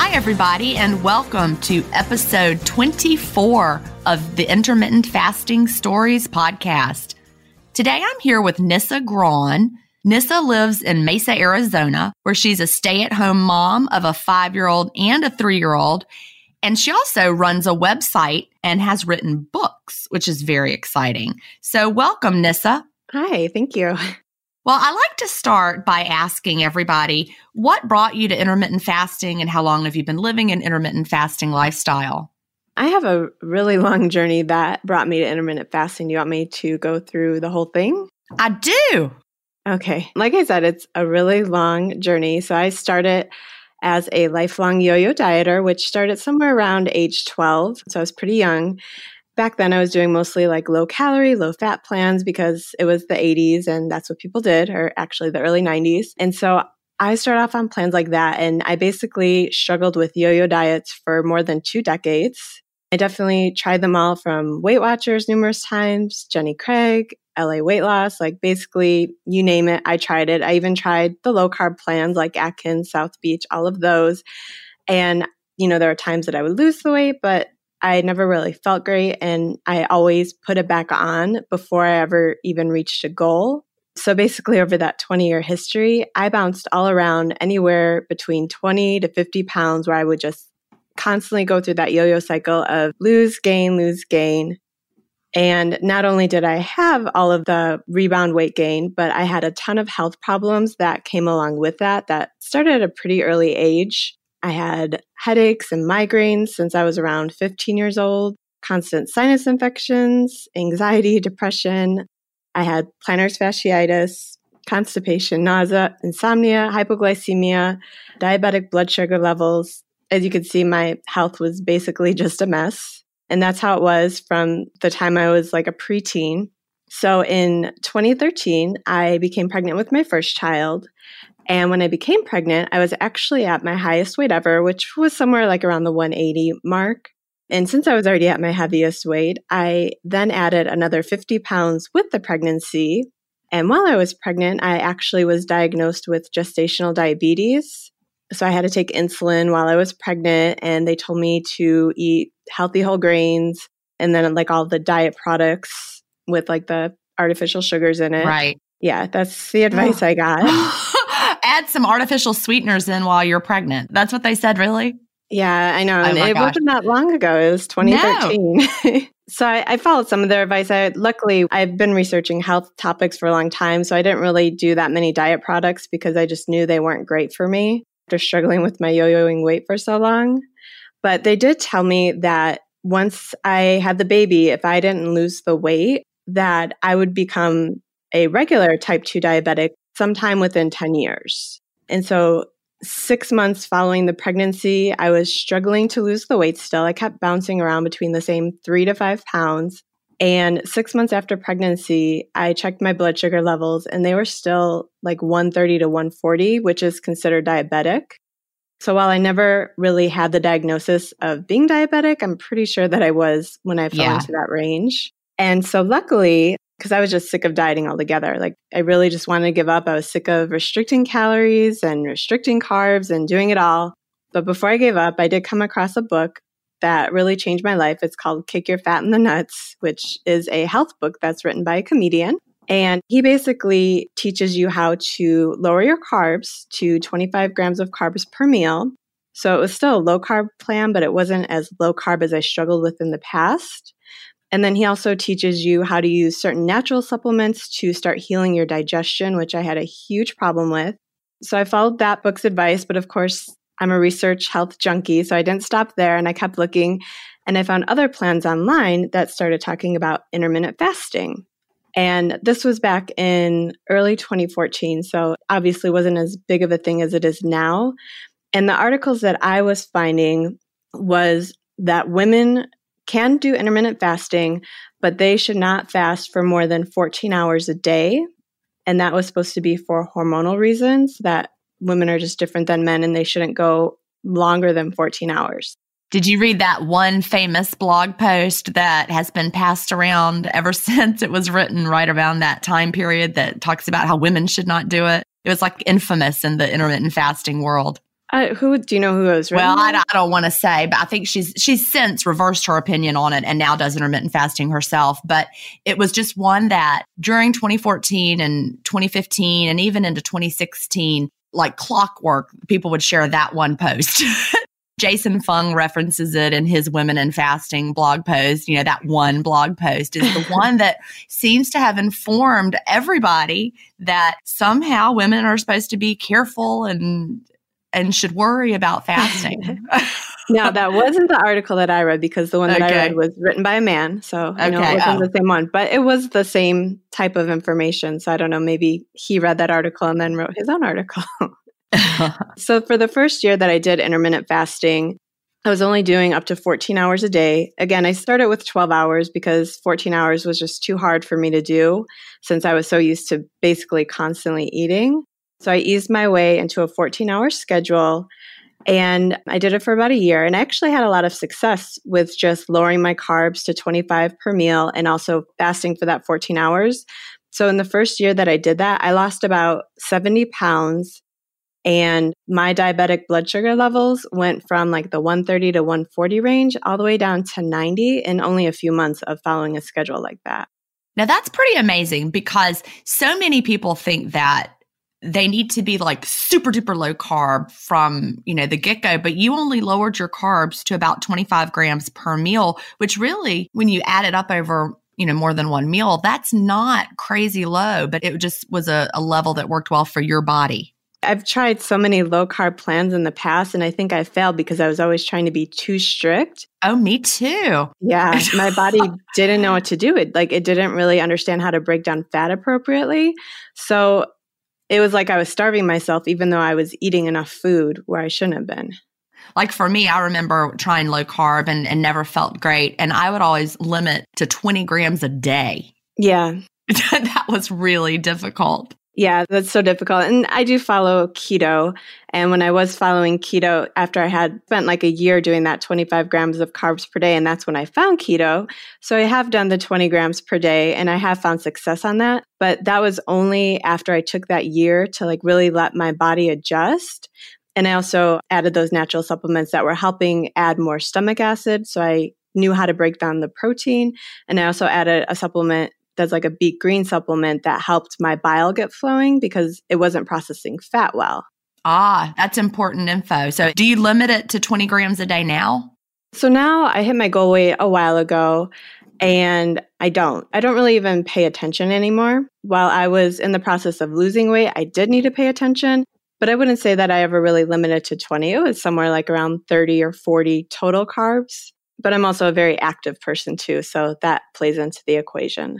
Hi, everybody, and welcome to episode 24 of the Intermittent Fasting Stories podcast. Today I'm here with Nissa Graun. Nissa lives in Mesa, Arizona, where she's a stay at home mom of a five year old and a three year old. And she also runs a website and has written books, which is very exciting. So, welcome, Nissa. Hi, thank you. Well, I like to start by asking everybody what brought you to intermittent fasting and how long have you been living an intermittent fasting lifestyle? I have a really long journey that brought me to intermittent fasting. Do you want me to go through the whole thing? I do. Okay. Like I said, it's a really long journey. So I started as a lifelong yo yo dieter, which started somewhere around age 12. So I was pretty young back then I was doing mostly like low calorie, low fat plans because it was the 80s and that's what people did, or actually the early 90s. And so I started off on plans like that. And I basically struggled with yo yo diets for more than two decades. I definitely tried them all from Weight Watchers numerous times, Jenny Craig, LA Weight Loss, like basically you name it, I tried it. I even tried the low carb plans like Atkins, South Beach, all of those. And, you know, there are times that I would lose the weight, but I never really felt great and I always put it back on before I ever even reached a goal. So basically, over that 20 year history, I bounced all around anywhere between 20 to 50 pounds where I would just constantly go through that yo yo cycle of lose, gain, lose, gain. And not only did I have all of the rebound weight gain, but I had a ton of health problems that came along with that that started at a pretty early age. I had headaches and migraines since I was around 15 years old, constant sinus infections, anxiety, depression. I had plantar fasciitis, constipation, nausea, insomnia, hypoglycemia, diabetic blood sugar levels. As you can see, my health was basically just a mess. And that's how it was from the time I was like a preteen. So in 2013, I became pregnant with my first child. And when I became pregnant, I was actually at my highest weight ever, which was somewhere like around the 180 mark. And since I was already at my heaviest weight, I then added another 50 pounds with the pregnancy. And while I was pregnant, I actually was diagnosed with gestational diabetes. So I had to take insulin while I was pregnant, and they told me to eat healthy whole grains and then like all the diet products with like the artificial sugars in it. Right. Yeah, that's the advice I got. Add some artificial sweeteners in while you're pregnant. That's what they said, really? Yeah, I know. Oh and it gosh. wasn't that long ago. It was 2013. so I, I followed some of their advice. I luckily I've been researching health topics for a long time, so I didn't really do that many diet products because I just knew they weren't great for me after struggling with my yo-yoing weight for so long. But they did tell me that once I had the baby, if I didn't lose the weight, that I would become a regular type 2 diabetic sometime within 10 years. And so six months following the pregnancy, I was struggling to lose the weight still. I kept bouncing around between the same three to five pounds. And six months after pregnancy, I checked my blood sugar levels and they were still like 130 to 140, which is considered diabetic. So while I never really had the diagnosis of being diabetic, I'm pretty sure that I was when I fell Yeah. into that range. And so luckily, because I was just sick of dieting altogether. Like I really just wanted to give up. I was sick of restricting calories and restricting carbs and doing it all. But before I gave up, I did come across a book that really changed my life. It's called Kick Your Fat in the Nuts, which is a health book that's written by a comedian. And he basically teaches you how to lower your carbs to 25 grams of carbs per meal. So it was still a low carb plan, but it wasn't as low carb as I struggled with in the past. And then he also teaches you how to use certain natural supplements to start healing your digestion, which I had a huge problem with. So I followed that book's advice, but of course, I'm a research health junkie, so I didn't stop there and I kept looking and I found other plans online that started talking about intermittent fasting. And this was back in early 2014, so obviously wasn't as big of a thing as it is now. And the articles that I was finding was that women can do intermittent fasting, but they should not fast for more than 14 hours a day. And that was supposed to be for hormonal reasons that women are just different than men and they shouldn't go longer than 14 hours. Did you read that one famous blog post that has been passed around ever since it was written right around that time period that talks about how women should not do it? It was like infamous in the intermittent fasting world. Uh, who do you know who was written? Well, I, don't- I don't want to say, but I think she's she's since reversed her opinion on it and now does intermittent fasting herself. But it was just one that during 2014 and 2015 and even into 2016, like clockwork, people would share that one post. Jason Fung references it in his Women in Fasting blog post. You know, that one blog post is the one that seems to have informed everybody that somehow women are supposed to be careful and and should worry about fasting. no, that wasn't the article that I read because the one that I read was written by a man. So I know Okay, it wasn't oh. the same one, but it was the same type of information. So I don't know, maybe he read that article and then wrote his own article. so for the first year that I did intermittent fasting, I was only doing up to 14 hours a day. Again, I started with 12 hours because 14 hours was just too hard for me to do since I was so used to basically constantly eating. So I eased my way into a 14 hour schedule and I did it for about a year. And I actually had a lot of success with just lowering my carbs to 25 per meal and also fasting for that 14 hours. So in the first year that I did that, I lost about 70 pounds and my diabetic blood sugar levels went from like the 130 to 140 range all the way down to 90 in only a few months of following a schedule like that. Now that's pretty amazing because so many people think that they need to be like super duper low carb from, you know, the get go, but you only lowered your carbs to about 25 grams per meal, which really, when you add it up over, you know, more than one meal, that's not crazy low, but it just was a, a level that worked well for your body. I've tried so many low carb plans in the past, and I think I failed because I was always trying to be too strict. Oh, me too. Yeah, my body didn't know what to do. It like it didn't really understand how to break down fat appropriately. So it was like I was starving myself, even though I was eating enough food where I shouldn't have been. Like for me, I remember trying low carb and, and never felt great. And I would always limit to 20 grams a day. Yeah. that was really difficult. Yeah, that's so difficult. And I do follow keto. And when I was following keto, after I had spent like a year doing that 25 grams of carbs per day, and that's when I found keto. So I have done the 20 grams per day and I have found success on that. But that was only after I took that year to like really let my body adjust. And I also added those natural supplements that were helping add more stomach acid. So I knew how to break down the protein. And I also added a supplement that's like a beet green supplement that helped my bile get flowing because it wasn't processing fat well. Ah, that's important info. So, do you limit it to 20 grams a day now? So now I hit my goal weight a while ago and I don't. I don't really even pay attention anymore. While I was in the process of losing weight, I did need to pay attention, but I wouldn't say that I ever really limited to 20. It was somewhere like around 30 or 40 total carbs. But I'm also a very active person too, so that plays into the equation.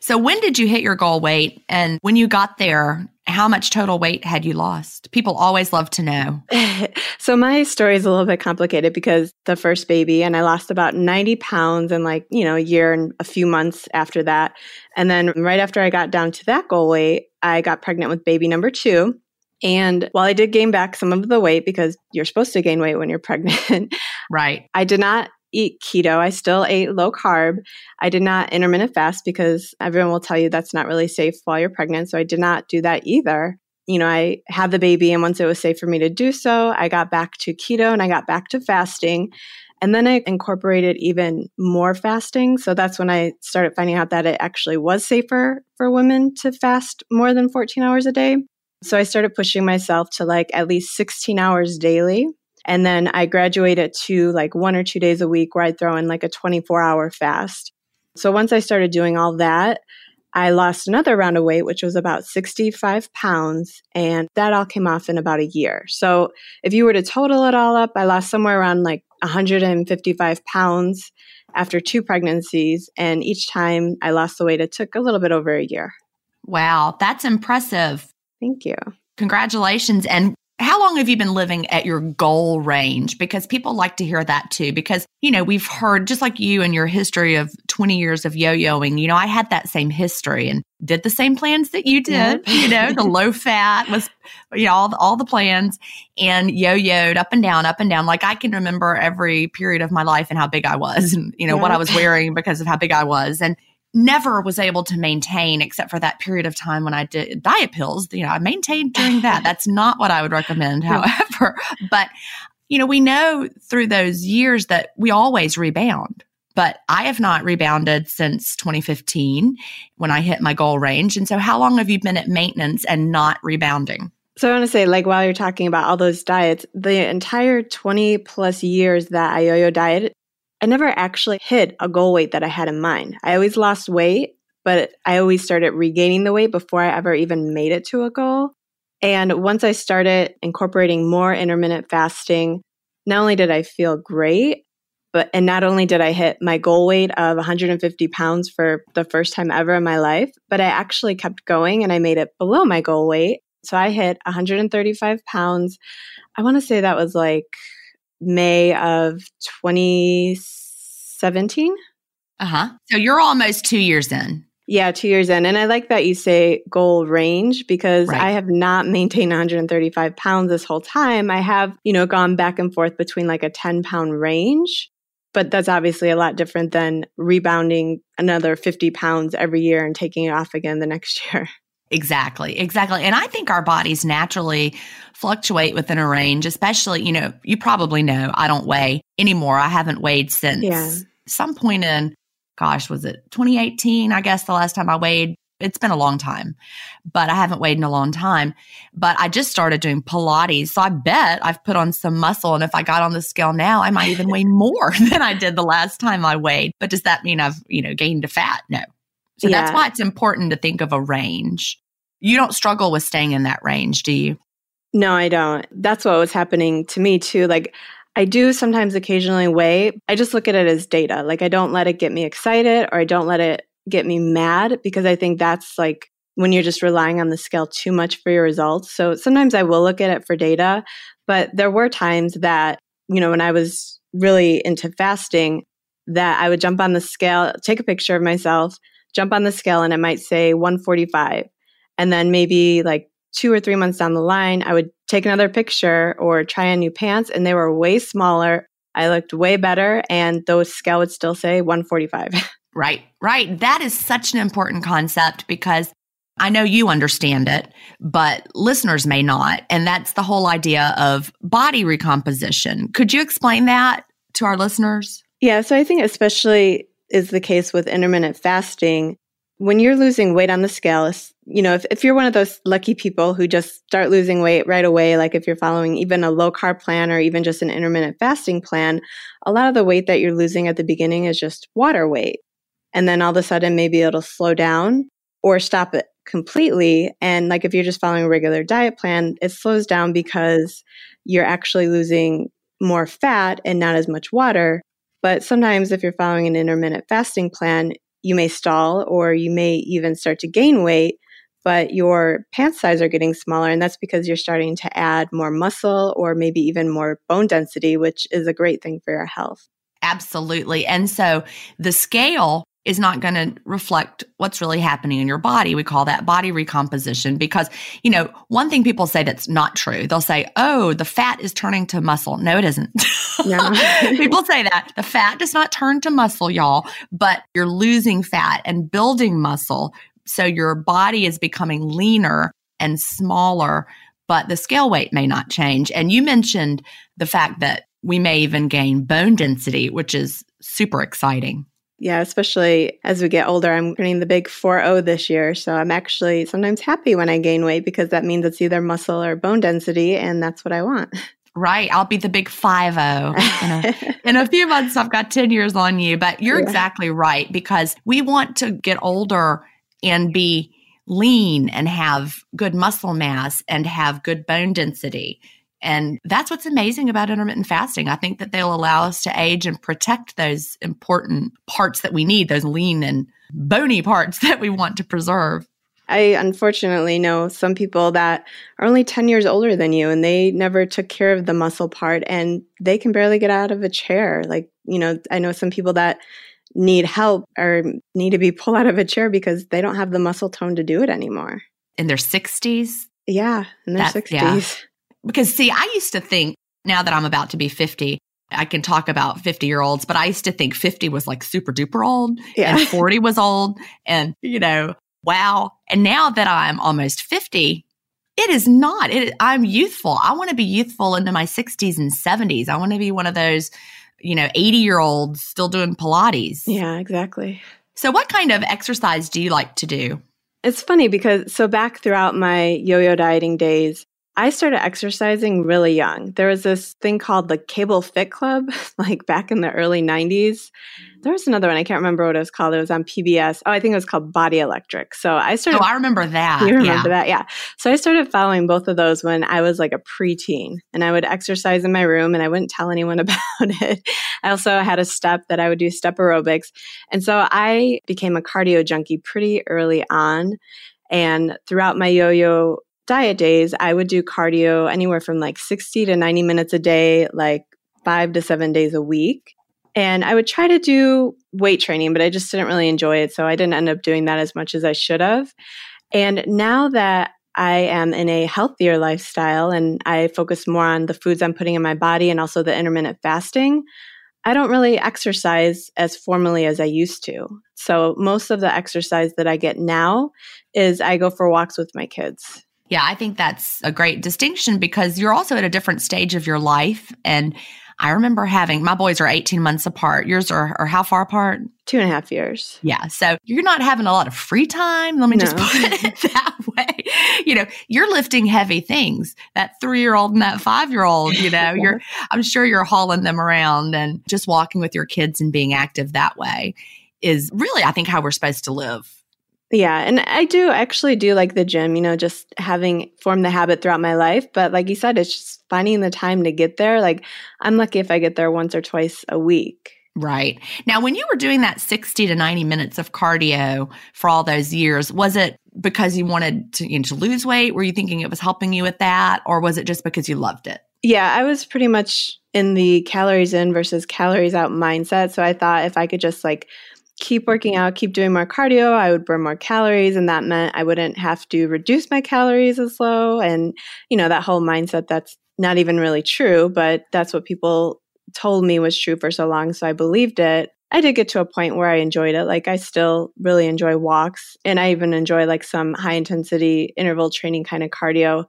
So, when did you hit your goal weight? And when you got there, how much total weight had you lost? People always love to know. so, my story is a little bit complicated because the first baby, and I lost about 90 pounds in like, you know, a year and a few months after that. And then right after I got down to that goal weight, I got pregnant with baby number two. And while I did gain back some of the weight because you're supposed to gain weight when you're pregnant, right? I did not eat keto. I still ate low carb. I did not intermittent fast because everyone will tell you that's not really safe while you're pregnant. So I did not do that either. You know, I had the baby, and once it was safe for me to do so, I got back to keto and I got back to fasting. And then I incorporated even more fasting. So that's when I started finding out that it actually was safer for women to fast more than 14 hours a day. So I started pushing myself to like at least 16 hours daily. And then I graduated to like one or two days a week where I'd throw in like a 24 hour fast. So once I started doing all that, I lost another round of weight, which was about 65 pounds. And that all came off in about a year. So if you were to total it all up, I lost somewhere around like 155 pounds after two pregnancies. And each time I lost the weight, it took a little bit over a year. Wow, that's impressive. Thank you. Congratulations. And how long have you been living at your goal range? Because people like to hear that too. Because, you know, we've heard just like you and your history of 20 years of yo yoing, you know, I had that same history and did the same plans that you did. Yep. you know, the low fat was, you know, all the, all the plans and yo yoed up and down, up and down. Like I can remember every period of my life and how big I was and, you know, yep. what I was wearing because of how big I was. And, never was able to maintain except for that period of time when I did diet pills. You know, I maintained during that. That's not what I would recommend, however. But, you know, we know through those years that we always rebound. But I have not rebounded since 2015 when I hit my goal range. And so, how long have you been at maintenance and not rebounding? So I want to say, like, while you're talking about all those diets, the entire 20 plus years that I yo-yo diet, I never actually hit a goal weight that I had in mind. I always lost weight, but I always started regaining the weight before I ever even made it to a goal. And once I started incorporating more intermittent fasting, not only did I feel great, but and not only did I hit my goal weight of 150 pounds for the first time ever in my life, but I actually kept going and I made it below my goal weight. So I hit 135 pounds. I want to say that was like May of 2017. Uh huh. So you're almost two years in. Yeah, two years in. And I like that you say goal range because right. I have not maintained 135 pounds this whole time. I have, you know, gone back and forth between like a 10 pound range, but that's obviously a lot different than rebounding another 50 pounds every year and taking it off again the next year. Exactly, exactly. And I think our bodies naturally fluctuate within a range, especially, you know, you probably know I don't weigh anymore. I haven't weighed since yeah. some point in, gosh, was it 2018? I guess the last time I weighed. It's been a long time, but I haven't weighed in a long time. But I just started doing Pilates. So I bet I've put on some muscle. And if I got on the scale now, I might even weigh more than I did the last time I weighed. But does that mean I've, you know, gained a fat? No. So yeah. that's why it's important to think of a range. You don't struggle with staying in that range, do you? No, I don't. That's what was happening to me too. Like, I do sometimes occasionally weigh. I just look at it as data. Like, I don't let it get me excited or I don't let it get me mad because I think that's like when you're just relying on the scale too much for your results. So sometimes I will look at it for data, but there were times that you know, when I was really into fasting, that I would jump on the scale, take a picture of myself, jump on the scale, and it might say 145. And then maybe like two or three months down the line, I would take another picture or try on new pants, and they were way smaller. I looked way better, and those scale would still say 145. Right, right. That is such an important concept because I know you understand it, but listeners may not. And that's the whole idea of body recomposition. Could you explain that to our listeners? Yeah, so I think especially is the case with intermittent fasting. When you're losing weight on the scale, you know, if, if you're one of those lucky people who just start losing weight right away, like if you're following even a low carb plan or even just an intermittent fasting plan, a lot of the weight that you're losing at the beginning is just water weight. And then all of a sudden, maybe it'll slow down or stop it completely. And like if you're just following a regular diet plan, it slows down because you're actually losing more fat and not as much water. But sometimes if you're following an intermittent fasting plan, you may stall or you may even start to gain weight, but your pant size are getting smaller. And that's because you're starting to add more muscle or maybe even more bone density, which is a great thing for your health. Absolutely. And so the scale is not going to reflect what's really happening in your body. We call that body recomposition because, you know, one thing people say that's not true. They'll say, oh, the fat is turning to muscle. No, it isn't. Yeah. people say that. The fat does not turn to muscle, y'all, but you're losing fat and building muscle. So your body is becoming leaner and smaller, but the scale weight may not change. And you mentioned the fact that we may even gain bone density, which is super exciting. Yeah, especially as we get older. I'm turning the big 4 this year. So I'm actually sometimes happy when I gain weight because that means it's either muscle or bone density, and that's what I want. Right. I'll be the big 5 in a, in a few months, I've got 10 years on you. But you're yeah. exactly right because we want to get older and be lean and have good muscle mass and have good bone density. And that's what's amazing about intermittent fasting. I think that they'll allow us to age and protect those important parts that we need, those lean and bony parts that we want to preserve. I unfortunately know some people that are only 10 years older than you and they never took care of the muscle part and they can barely get out of a chair. Like, you know, I know some people that need help or need to be pulled out of a chair because they don't have the muscle tone to do it anymore. In their 60s? Yeah, in their 60s. Yeah. Because, see, I used to think now that I'm about to be 50, I can talk about 50 year olds, but I used to think 50 was like super duper old yeah. and 40 was old. And, you know, wow. And now that I'm almost 50, it is not. It, I'm youthful. I want to be youthful into my 60s and 70s. I want to be one of those, you know, 80 year olds still doing Pilates. Yeah, exactly. So, what kind of exercise do you like to do? It's funny because so back throughout my yo yo dieting days, I started exercising really young. There was this thing called the Cable Fit Club, like back in the early 90s. Mm. There was another one, I can't remember what it was called. It was on PBS. Oh, I think it was called Body Electric. So I started. Oh, I remember that. You remember yeah. that? Yeah. So I started following both of those when I was like a preteen and I would exercise in my room and I wouldn't tell anyone about it. I also had a step that I would do step aerobics. And so I became a cardio junkie pretty early on. And throughout my yo yo diet days, I would do cardio anywhere from like 60 to 90 minutes a day, like five to seven days a week. And I would try to do weight training, but I just didn't really enjoy it. So I didn't end up doing that as much as I should have. And now that I am in a healthier lifestyle and I focus more on the foods I'm putting in my body and also the intermittent fasting, I don't really exercise as formally as I used to. So most of the exercise that I get now is I go for walks with my kids. Yeah, I think that's a great distinction because you're also at a different stage of your life. And I remember having my boys are 18 months apart. Yours are, are how far apart? Two and a half years. Yeah. So you're not having a lot of free time. Let me no. just put it that way. You know, you're lifting heavy things. That three year old and that five year old, you know, you're, I'm sure you're hauling them around and just walking with your kids and being active that way is really, I think, how we're supposed to live yeah, and I do actually do like the gym, you know, just having formed the habit throughout my life. But like you said, it's just finding the time to get there. Like I'm lucky if I get there once or twice a week. Right. Now, when you were doing that 60 to 90 minutes of cardio for all those years, was it because you wanted to, you know, to lose weight? Were you thinking it was helping you with that? Or was it just because you loved it? Yeah, I was pretty much in the calories in versus calories out mindset. So I thought if I could just like keep working out, keep doing more cardio, I would burn more calories. And that meant I wouldn't have to reduce my calories as low. And, you know, that whole mindset that's not even really true, but that's what people told me was true for so long. So I believed it. I did get to a point where I enjoyed it. Like I still really enjoy walks and I even enjoy like some high intensity interval training kind of cardio,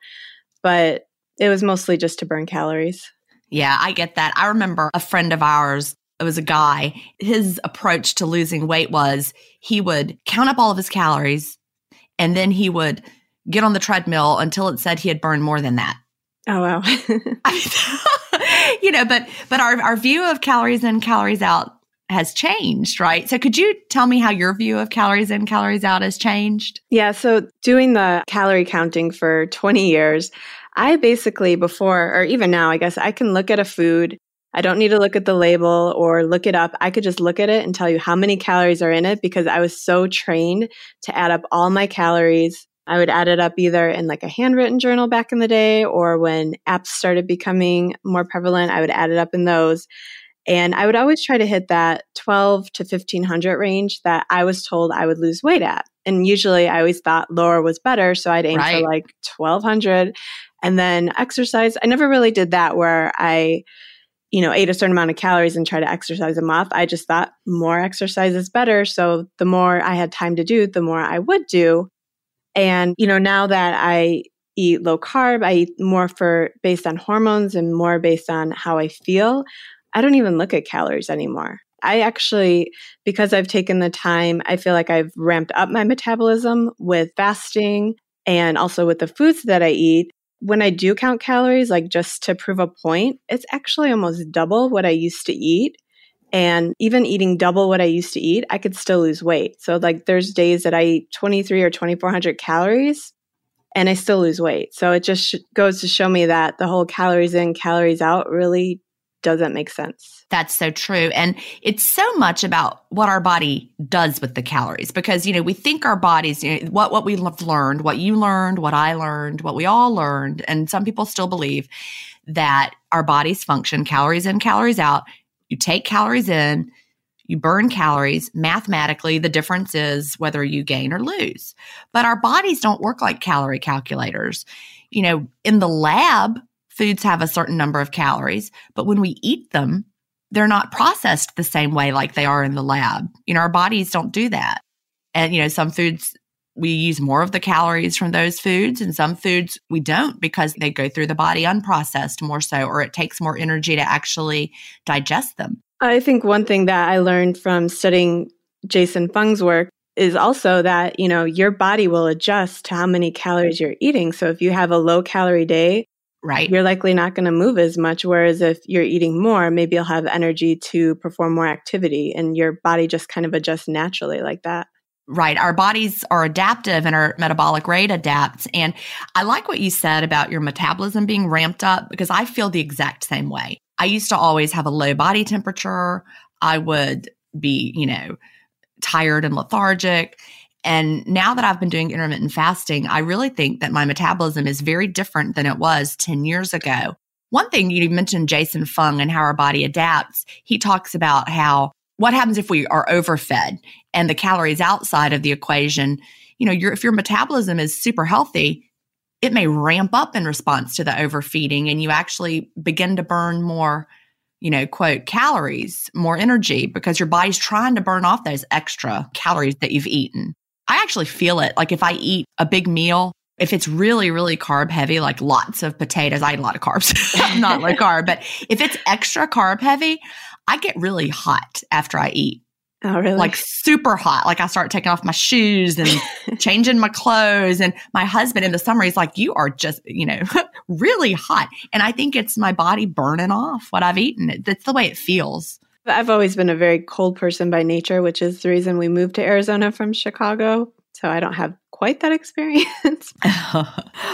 but it was mostly just to burn calories. Yeah, I get that. I remember a friend of ours it was a guy. His approach to losing weight was he would count up all of his calories and then he would get on the treadmill until it said he had burned more than that. Oh wow. you know, but but our our view of calories in, calories out has changed, right? So could you tell me how your view of calories in, calories out has changed? Yeah, so doing the calorie counting for 20 years, I basically before or even now, I guess I can look at a food I don't need to look at the label or look it up. I could just look at it and tell you how many calories are in it because I was so trained to add up all my calories. I would add it up either in like a handwritten journal back in the day or when apps started becoming more prevalent, I would add it up in those. And I would always try to hit that 12 to 1500 range that I was told I would lose weight at. And usually I always thought lower was better. So I'd aim right. for like 1200. And then exercise, I never really did that where I you know, ate a certain amount of calories and try to exercise them off. I just thought more exercise is better. So the more I had time to do, the more I would do. And, you know, now that I eat low carb, I eat more for based on hormones and more based on how I feel. I don't even look at calories anymore. I actually, because I've taken the time, I feel like I've ramped up my metabolism with fasting and also with the foods that I eat when I do count calories, like just to prove a point, it's actually almost double what I used to eat. And even eating double what I used to eat, I could still lose weight. So, like, there's days that I eat 23 or 2400 calories and I still lose weight. So, it just sh- goes to show me that the whole calories in, calories out really doesn't make sense. That's so true. And it's so much about what our body does with the calories because, you know, we think our bodies, you know, what, what we've learned, what you learned, what I learned, what we all learned, and some people still believe that our bodies function calories in, calories out. You take calories in, you burn calories. Mathematically, the difference is whether you gain or lose. But our bodies don't work like calorie calculators. You know, in the lab, foods have a certain number of calories, but when we eat them, they're not processed the same way like they are in the lab. You know, our bodies don't do that. And, you know, some foods we use more of the calories from those foods, and some foods we don't because they go through the body unprocessed more so, or it takes more energy to actually digest them. I think one thing that I learned from studying Jason Fung's work is also that, you know, your body will adjust to how many calories you're eating. So if you have a low calorie day, right. you're likely not going to move as much whereas if you're eating more maybe you'll have energy to perform more activity and your body just kind of adjusts naturally like that. Right. Our bodies are adaptive and our metabolic rate adapts. And i like what you said about your metabolism being ramped up because i feel the exact same way. I used to always have a low body temperature. I would be you know tired and lethargic and now that I've been doing intermittent fasting, I really think that my metabolism is very different than it was 10 years ago. One thing you mentioned Jason Fung and how our body adapts. He talks about how what happens if we are overfed and the calories outside of the equation, you know, your, if your metabolism is super healthy, it may ramp up in response to the overfeeding and you actually begin to burn more, you know, quote, calories, more energy because your body's trying to burn off those extra calories that you've eaten. I actually feel it. Like if I eat a big meal, if it's really, really carb heavy, like lots of potatoes, I eat a lot of carbs. I'm not low carb, but if it's extra carb heavy, I get really hot after I eat. Oh, really? Like super hot. Like I start taking off my shoes and changing my clothes. And my husband in the summer, he's like, you are just, you know, really hot. And I think it's my body burning off what I've eaten. That's the way it feels. I've always been a very cold person by nature, which is the reason we moved to Arizona from Chicago. So I don't have quite that experience.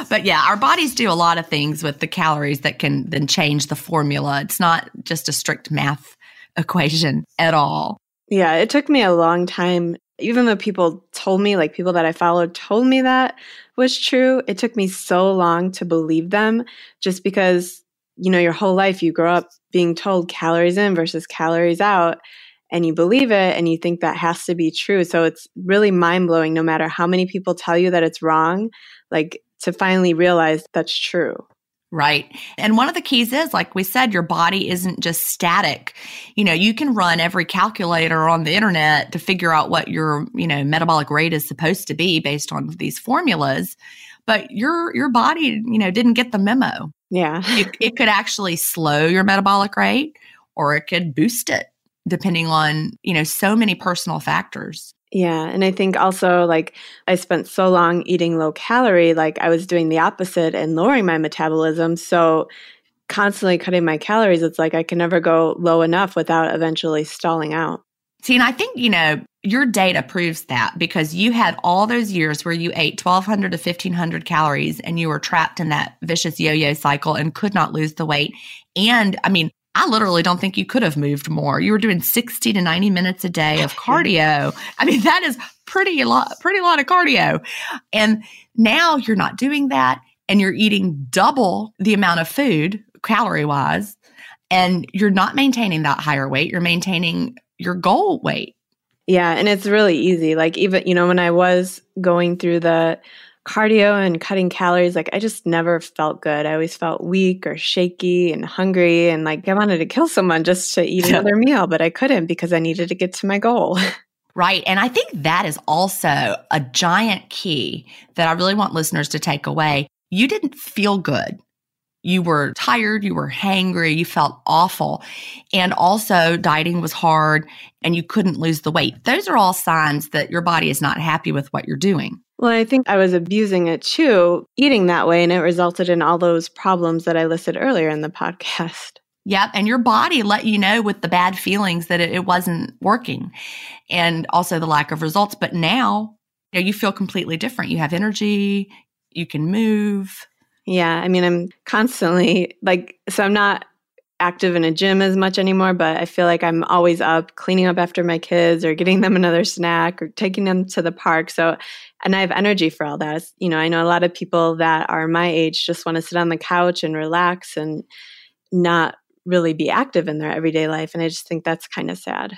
but yeah, our bodies do a lot of things with the calories that can then change the formula. It's not just a strict math equation at all. Yeah, it took me a long time. Even though people told me, like people that I followed told me that was true, it took me so long to believe them just because you know, your whole life you grow up being told calories in versus calories out and you believe it and you think that has to be true. So it's really mind blowing no matter how many people tell you that it's wrong, like to finally realize that's true. Right. And one of the keys is, like we said, your body isn't just static. You know, you can run every calculator on the internet to figure out what your, you know, metabolic rate is supposed to be based on these formulas, but your your body, you know, didn't get the memo. Yeah. it, it could actually slow your metabolic rate or it could boost it depending on, you know, so many personal factors. Yeah. And I think also, like, I spent so long eating low calorie, like, I was doing the opposite and lowering my metabolism. So, constantly cutting my calories, it's like I can never go low enough without eventually stalling out. See, and I think, you know, your data proves that because you had all those years where you ate 1200 to 1500 calories and you were trapped in that vicious yo yo cycle and could not lose the weight. And I mean, I literally don't think you could have moved more. You were doing 60 to 90 minutes a day of cardio. I mean, that is pretty a lot, pretty lot of cardio. And now you're not doing that and you're eating double the amount of food calorie wise and you're not maintaining that higher weight. You're maintaining your goal weight. Yeah. And it's really easy. Like, even, you know, when I was going through the, cardio and cutting calories, like I just never felt good. I always felt weak or shaky and hungry. And like I wanted to kill someone just to eat another meal, but I couldn't because I needed to get to my goal. Right. And I think that is also a giant key that I really want listeners to take away. You didn't feel good. You were tired, you were hangry, you felt awful. And also, dieting was hard and you couldn't lose the weight. Those are all signs that your body is not happy with what you're doing. Well, I think I was abusing it too, eating that way, and it resulted in all those problems that I listed earlier in the podcast. Yep. And your body let you know with the bad feelings that it, it wasn't working and also the lack of results. But now, you know, you feel completely different. You have energy, you can move. Yeah. I mean, I'm constantly like, so I'm not active in a gym as much anymore, but I feel like I'm always up cleaning up after my kids or getting them another snack or taking them to the park. So, and I have energy for all that. You know, I know a lot of people that are my age just want to sit on the couch and relax and not really be active in their everyday life. And I just think that's kind of sad.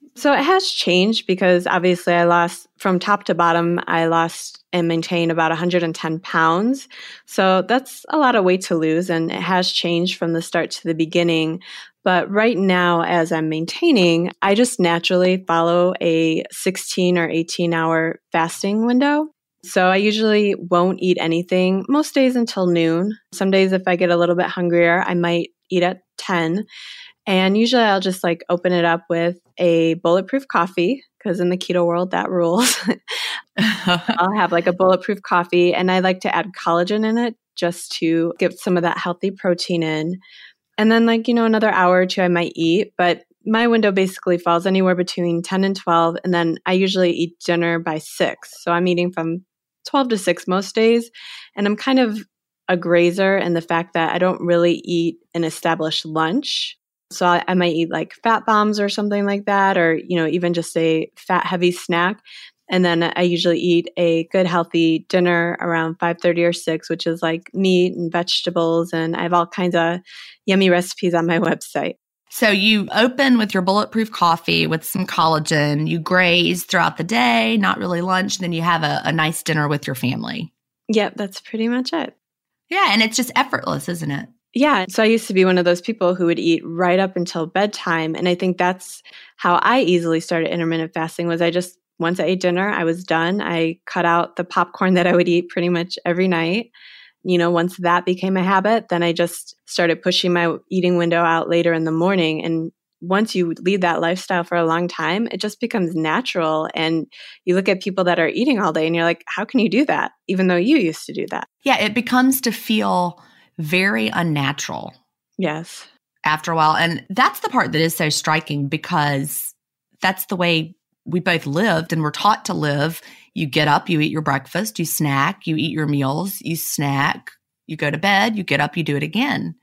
So it has changed because obviously I lost from top to bottom, I lost and maintained about 110 pounds. So that's a lot of weight to lose and it has changed from the start to the beginning. But right now, as I'm maintaining, I just naturally follow a 16 or 18 hour fasting window. So I usually won't eat anything most days until noon. Some days, if I get a little bit hungrier, I might eat at 10. And usually I'll just like open it up with a bulletproof coffee because in the keto world that rules. I'll have like a bulletproof coffee and I like to add collagen in it just to get some of that healthy protein in. And then, like, you know, another hour or two I might eat, but my window basically falls anywhere between 10 and 12. And then I usually eat dinner by six. So I'm eating from 12 to 6 most days. And I'm kind of a grazer in the fact that I don't really eat an established lunch. So I, I, might eat like fat bombs or something like that, or, you know, even just a fat heavy snack. And then I usually eat a good healthy dinner around 5:30 or 6, which is like meat and vegetables and I have all kinds of yummy recipes on my website. So you open with your bulletproof coffee with some collagen, you graze throughout the day, not really lunch, then you have a, a nice dinner with your family. Yep, that's pretty much it. Yeah, and it's just effortless, isn't it? Yeah. So I used to be one of those people who would eat right up until bedtime. And I think that's how I easily started intermittent fasting was I just once I ate dinner, I was done. I cut out the popcorn that I would eat pretty much every night you know, once that became a habit, then I just started pushing my eating window out later in the morning. And once you lead that lifestyle for a long time, it just becomes natural. And you look at people that are eating all day and you're like, how can you do that? Even though you used to do that. Yeah, it becomes to feel very unnatural. Yes. After a while. And that's the part that is so striking because that's the way we both lived and were taught to live you get up, you eat your breakfast, you snack, you eat your meals, you snack, you go to bed, you get up, you do it again.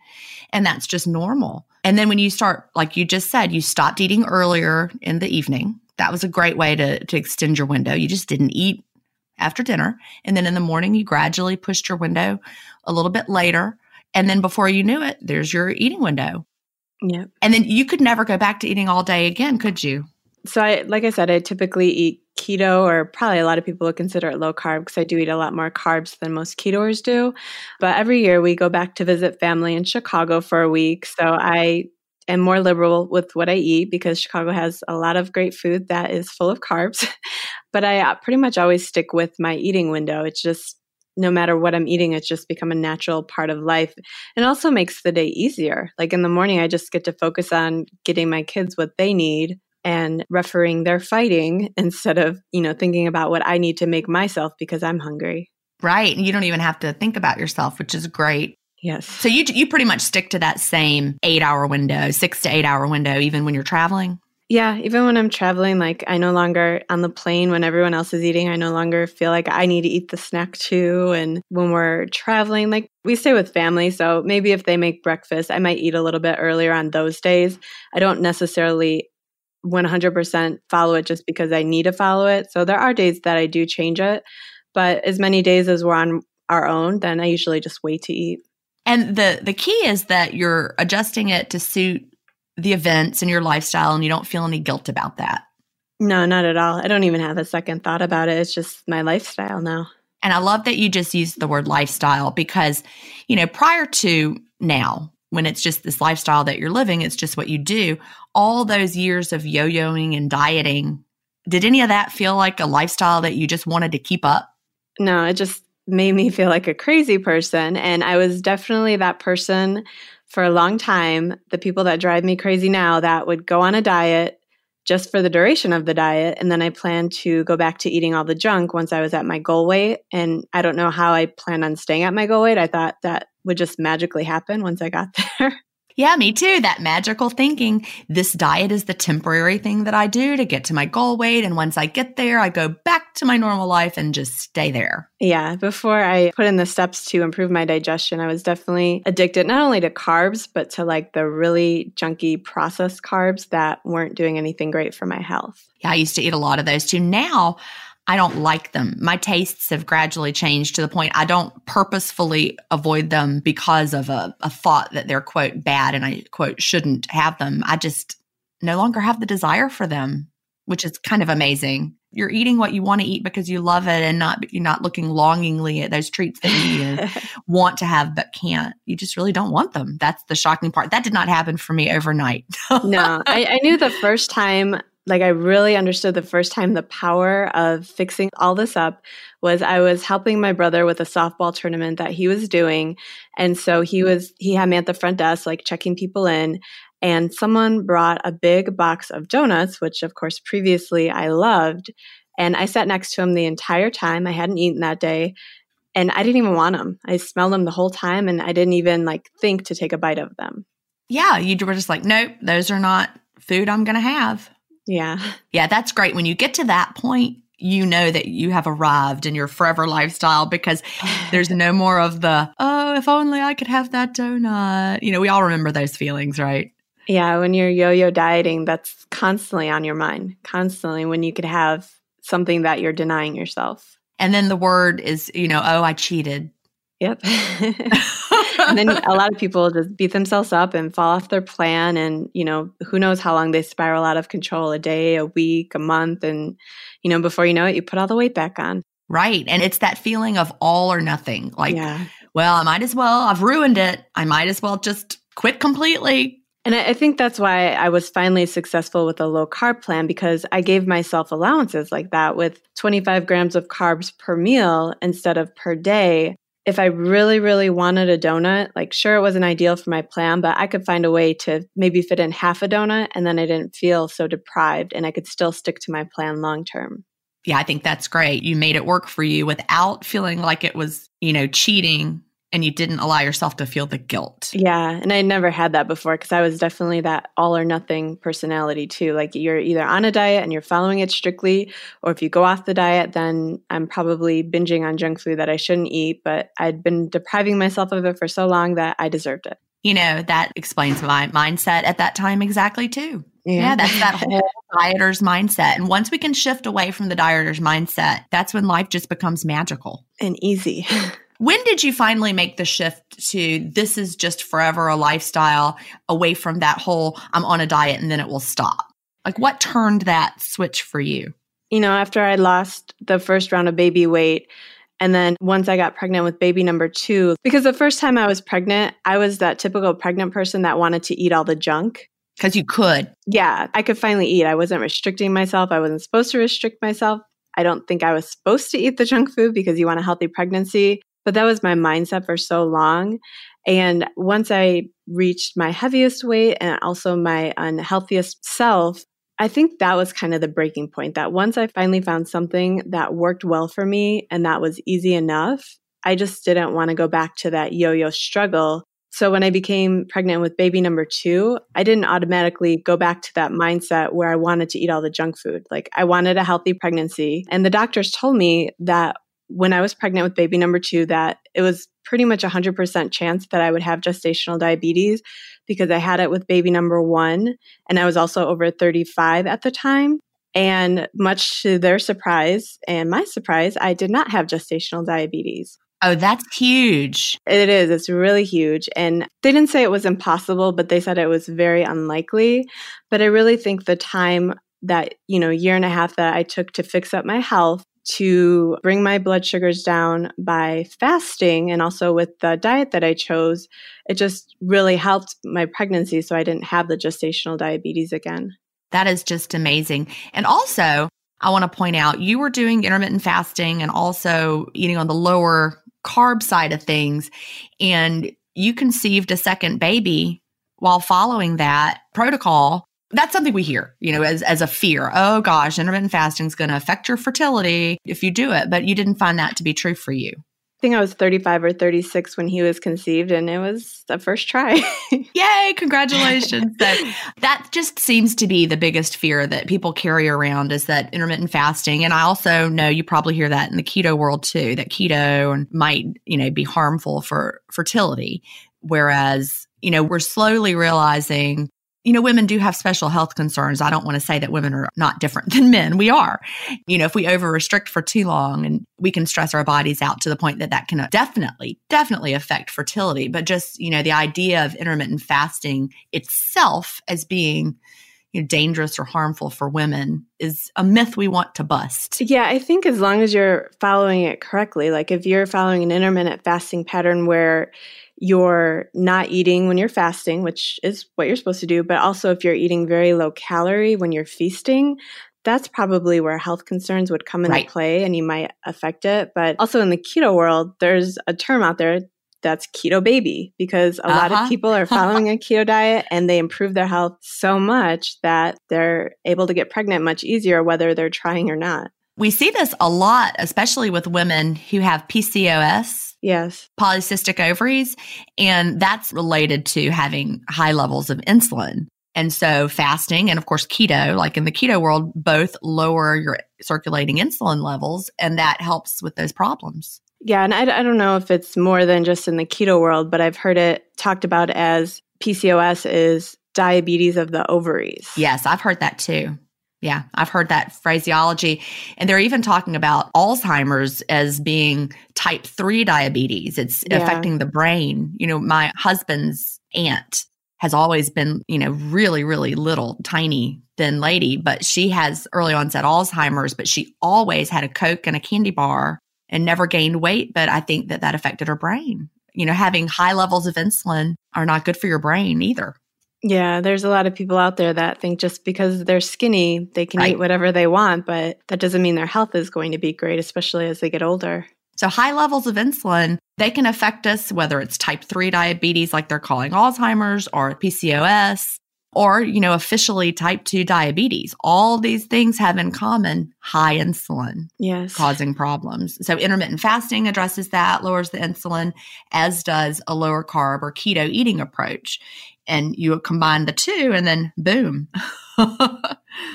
And that's just normal. And then when you start, like you just said, you stopped eating earlier in the evening. That was a great way to, to extend your window. You just didn't eat after dinner. And then in the morning, you gradually pushed your window a little bit later. And then before you knew it, there's your eating window. Yeah. And then you could never go back to eating all day again, could you? So I like I said, I typically eat keto, or probably a lot of people would consider it low carb because I do eat a lot more carbs than most ketoers do. But every year we go back to visit family in Chicago for a week. So I am more liberal with what I eat because Chicago has a lot of great food that is full of carbs. but I uh, pretty much always stick with my eating window. It's just no matter what I'm eating, it's just become a natural part of life. And also makes the day easier. Like in the morning, I just get to focus on getting my kids what they need and refereeing their fighting instead of, you know, thinking about what I need to make myself because I'm hungry. Right. And you don't even have to think about yourself, which is great. Yes. So you you pretty much stick to that same 8-hour window, 6 to 8 hour window even when you're traveling? Yeah, even when I'm traveling, like I no longer on the plane when everyone else is eating, I no longer feel like I need to eat the snack too. And when we're traveling, like we stay with family. So maybe if they make breakfast, I might eat a little bit earlier on those days. I don't necessarily 100% follow it just because I need to follow it. So there are days that I do change it, but as many days as we're on our own, then I usually just wait to eat. And the the key is that you're adjusting it to suit the events and your lifestyle and you don't feel any guilt about that. No, not at all. I don't even have a second thought about it. It's just my lifestyle now. And I love that you just used the word lifestyle because, you know, prior to now, when it's just this lifestyle that you're living, it's just what you do. All those years of yo yoing and dieting, did any of that feel like a lifestyle that you just wanted to keep up? No, it just made me feel like a crazy person. And I was definitely that person for a long time. The people that drive me crazy now that would go on a diet just for the duration of the diet. And then I plan to go back to eating all the junk once I was at my goal weight. And I don't know how I plan on staying at my goal weight. I thought that would just magically happen once I got there. Yeah, me too. That magical thinking. This diet is the temporary thing that I do to get to my goal weight. And once I get there, I go back to my normal life and just stay there. Yeah. Before I put in the steps to improve my digestion, I was definitely addicted not only to carbs, but to like the really junky processed carbs that weren't doing anything great for my health. Yeah, I used to eat a lot of those too. Now, I don't like them. My tastes have gradually changed to the point I don't purposefully avoid them because of a, a thought that they're, quote, bad and I, quote, shouldn't have them. I just no longer have the desire for them. Which is kind of amazing. You're eating what you want to eat because you love it and not you're not looking longingly at those treats that you want to have but can't. You just really don't want them. That's the shocking part. That did not happen for me overnight. no, I, I knew the first time like I really understood the first time the power of fixing all this up was I was helping my brother with a softball tournament that he was doing. And so he was, he had me at the front desk, like checking people in and someone brought a big box of donuts, which of course previously I loved. And I sat next to him the entire time. I hadn't eaten that day and I didn't even want them. I smelled them the whole time and I didn't even like think to take a bite of them. Yeah, you were just like, nope, those are not food I'm going to have. Yeah. Yeah, that's great. When you get to that point, you know that you have arrived in your forever lifestyle because there's no more of the, oh, if only I could have that donut. You know, we all remember those feelings, right? Yeah, when you're yo yo dieting, that's constantly on your mind, constantly when you could have something that you're denying yourself. And then the word is, you know, oh, I cheated. Yep. and then a lot of people just beat themselves up and fall off their plan. And, you know, who knows how long they spiral out of control a day, a week, a month. And, you know, before you know it, you put all the weight back on. Right. And it's that feeling of all or nothing. Like, yeah. well, I might as well, I've ruined it. I might as well just quit completely. And I think that's why I was finally successful with a low carb plan because I gave myself allowances like that with 25 grams of carbs per meal instead of per day. If I really, really wanted a donut, like sure, it wasn't ideal for my plan, but I could find a way to maybe fit in half a donut and then I didn't feel so deprived and I could still stick to my plan long term. Yeah, I think that's great. You made it work for you without feeling like it was, you know, cheating and you didn't allow yourself to feel the guilt. Yeah. And I never had that before because I was definitely that all or nothing personality too. Like you're either on a diet and you're following it strictly, or if you go off the diet, then I'm probably binging on junk food that I shouldn't eat. But I'd been depriving myself of it for so long that I deserved it. You know, that explains my mindset at that time exactly too. Yeah, yeah that's that whole dieter's mindset. And once we can shift away from the dieter's mindset, that's when life just becomes magical and easy. When did you finally make the shift to this is just forever a lifestyle away from that whole I'm on a diet and then it will stop? Like what turned that switch for you? You know, after I lost the first round of baby weight, and then once I got pregnant with baby number two, because the first time I was pregnant, I was that typical pregnant person that wanted to eat all the junk. Because you could. Yeah, I could finally eat. I wasn't restricting myself. I wasn't supposed to restrict myself. I don't think I was supposed to eat the junk food because you want a healthy pregnancy. But that was my mindset for so long. And once I reached my heaviest weight and also my unhealthiest self, I think that was kind of the breaking point. That once I finally found something that worked well for me and that was easy enough, I just didn't want to go back to that yo yo struggle. So when I became pregnant with baby number two, I didn't automatically go back to that mindset where I wanted to eat all the junk food. Like I wanted a healthy pregnancy. And the doctors told me that when I was pregnant with baby number two that it was pretty much a 100% chance that I would have gestational diabetes because I had it with baby number one. And I was also over 35 at the time. And much to their surprise and my surprise, I did not have gestational diabetes. Oh, that's huge. It is. It's really huge. And they didn't say it was impossible, but they said it was very unlikely. But I really think the time that, you know, year and a half that I took to fix up my health to bring my blood sugars down by fasting and also with the diet that I chose, it just really helped my pregnancy so I didn't have the gestational diabetes again. That is just amazing. And also, I want to point out you were doing intermittent fasting and also eating on the lower carb side of things. And you conceived a second baby while following that protocol that's something we hear, you know, as, as a fear. Oh gosh, intermittent fasting is going to affect your fertility if you do it, but you didn't find that to be true for you. I think I was 35 or 36 when he was conceived, and it was the first try. Yay, congratulations. so that just seems to be the biggest fear that people carry around is that intermittent fasting. And I also know you probably hear that in the keto world too, that keto might, you know, be harmful for fertility. Whereas, you know, we're slowly realizing you know, women do have special health concerns. I don't want to say that women are not different than men. We are. You know, if we over restrict for too long and we can stress our bodies out to the point that that can uh, definitely, definitely affect fertility. But just, you know, the idea of intermittent fasting itself as being, you know, dangerous or harmful for women is a myth we want to bust. Yeah, I think as long as you're following it correctly, like if you're following an intermittent fasting pattern where you're not eating when you're fasting, which is what you're supposed to do, but also if you're eating very low calorie when you're feasting, that's probably where health concerns would come into right. play and you might affect it. But also in the keto world, there's a term out there that's keto baby because a uh-huh. lot of uh-huh. people are following a keto diet and they improve their health so much that they're able to get pregnant much easier whether they're trying or not. We see this a lot, especially with women who have PCOS. Yes. Polycystic ovaries. And that's related to having high levels of insulin. And so fasting and of course keto, like in the keto world, both lower your circulating insulin levels and that helps with those problems. Yeah, and I, I don't know if it's more than just in the keto world, but I've heard it talked about as PCOS is diabetes of the ovaries. Yes, I've heard that too. Yeah, I've heard that phraseology. And they're even talking about Alzheimer's as being type 3 diabetes. It's yeah. affecting the brain. You know, my husband's aunt has always been, you know, really, really little, tiny, thin lady, but she has early onset Alzheimer's, but she always had a Coke and a candy bar and never gained weight. But I think that that affected her brain. You know, having high levels of insulin are not good for your brain either. Yeah, there's a lot of people out there that think just because they're skinny, they can right. eat whatever they want, but that doesn't mean their health is going to be great, especially as they get older. So high levels of insulin, they can affect us whether it's type 3 diabetes like they're calling Alzheimer's or PCOS or, you know, officially type 2 diabetes. All these things have in common high insulin yes. causing problems. So intermittent fasting addresses that, lowers the insulin, as does a lower carb or keto eating approach. And you combine the two and then boom.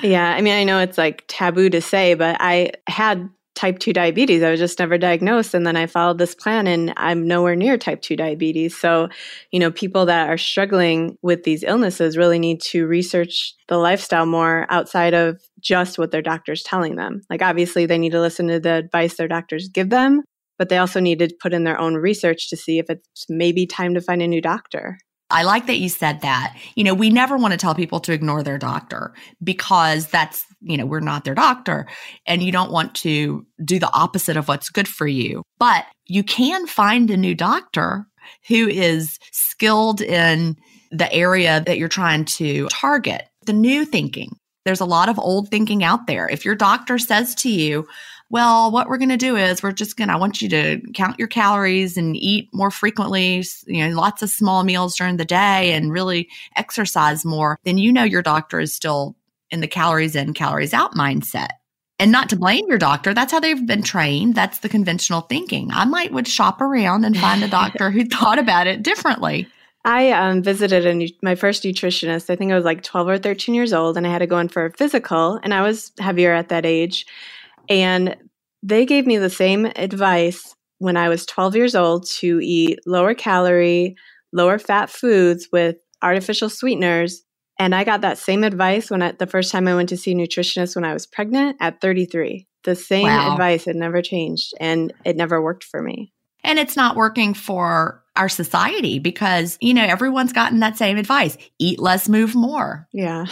yeah, I mean, I know it's like taboo to say, but I had type 2 diabetes. I was just never diagnosed. And then I followed this plan and I'm nowhere near type 2 diabetes. So, you know, people that are struggling with these illnesses really need to research the lifestyle more outside of just what their doctor's telling them. Like, obviously, they need to listen to the advice their doctors give them, but they also need to put in their own research to see if it's maybe time to find a new doctor. I like that you said that. You know, we never want to tell people to ignore their doctor because that's, you know, we're not their doctor and you don't want to do the opposite of what's good for you. But you can find a new doctor who is skilled in the area that you're trying to target. The new thinking. There's a lot of old thinking out there. If your doctor says to you, well, what we're going to do is we're just going to, I want you to count your calories and eat more frequently, you know, lots of small meals during the day and really exercise more, then you know your doctor is still in the calories in, calories out mindset. And not to blame your doctor. That's how they've been trained. That's the conventional thinking. I might would shop around and find a doctor who thought about it differently. I um, visited a, my first nutritionist. I think I was like 12 or 13 years old, and I had to go in for a physical, and I was heavier at that age. And they gave me the same advice when I was 12 years old to eat lower calorie, lower fat foods with artificial sweeteners. And I got that same advice when I, the first time I went to see a nutritionist when I was pregnant at 33. The same wow. advice had never changed and it never worked for me. And it's not working for our society because, you know, everyone's gotten that same advice eat less, move more. Yeah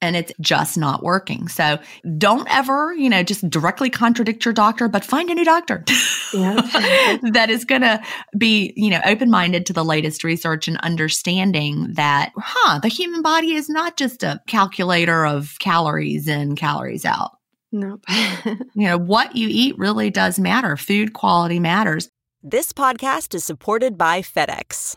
and it's just not working. So don't ever, you know, just directly contradict your doctor, but find a new doctor that is going to be, you know, open minded to the latest research and understanding that, huh, the human body is not just a calculator of calories in, calories out. Nope. you know, what you eat really does matter. Food quality matters. This podcast is supported by FedEx.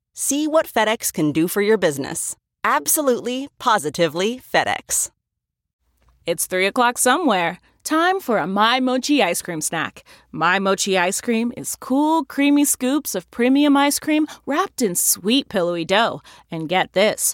See what FedEx can do for your business. Absolutely, positively FedEx. It's 3 o'clock somewhere. Time for a My Mochi ice cream snack. My Mochi ice cream is cool, creamy scoops of premium ice cream wrapped in sweet, pillowy dough. And get this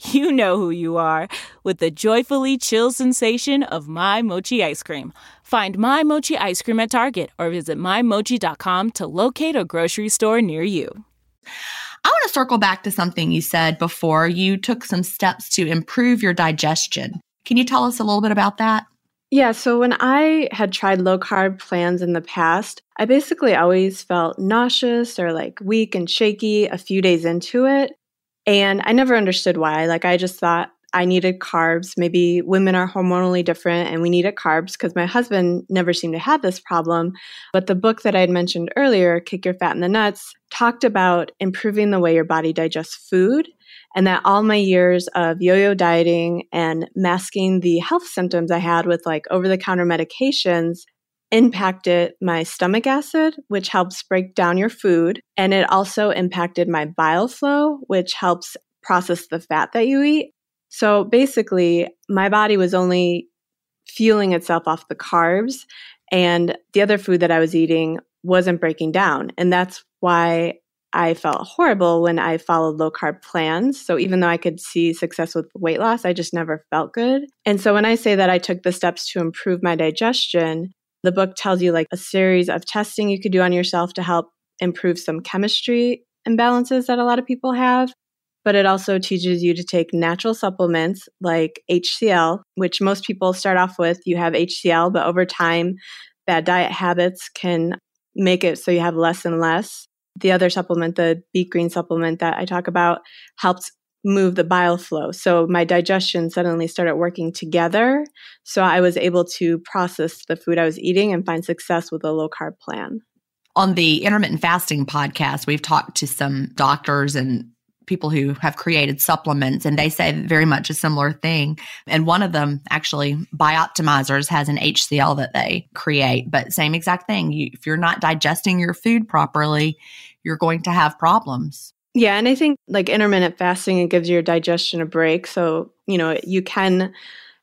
you know who you are with the joyfully chill sensation of My Mochi ice cream. Find My Mochi ice cream at Target or visit MyMochi.com to locate a grocery store near you. I want to circle back to something you said before. You took some steps to improve your digestion. Can you tell us a little bit about that? Yeah, so when I had tried low carb plans in the past, I basically always felt nauseous or like weak and shaky a few days into it. And I never understood why. Like, I just thought I needed carbs. Maybe women are hormonally different and we needed carbs because my husband never seemed to have this problem. But the book that I had mentioned earlier, Kick Your Fat in the Nuts, talked about improving the way your body digests food. And that all my years of yo yo dieting and masking the health symptoms I had with like over the counter medications impacted my stomach acid, which helps break down your food. And it also impacted my bile flow, which helps process the fat that you eat. So basically, my body was only fueling itself off the carbs, and the other food that I was eating wasn't breaking down. And that's why I felt horrible when I followed low carb plans. So even though I could see success with weight loss, I just never felt good. And so when I say that I took the steps to improve my digestion, the book tells you like a series of testing you could do on yourself to help improve some chemistry imbalances that a lot of people have. But it also teaches you to take natural supplements like HCl, which most people start off with. You have HCl, but over time, bad diet habits can make it so you have less and less. The other supplement, the beet green supplement that I talk about, helps move the bile flow. So my digestion suddenly started working together. So I was able to process the food I was eating and find success with a low carb plan. On the intermittent fasting podcast, we've talked to some doctors and people who have created supplements and they say very much a similar thing. And one of them actually Bioptimizers has an HCl that they create, but same exact thing. You, if you're not digesting your food properly, you're going to have problems. Yeah, and I think like intermittent fasting it gives your digestion a break. So, you know, you can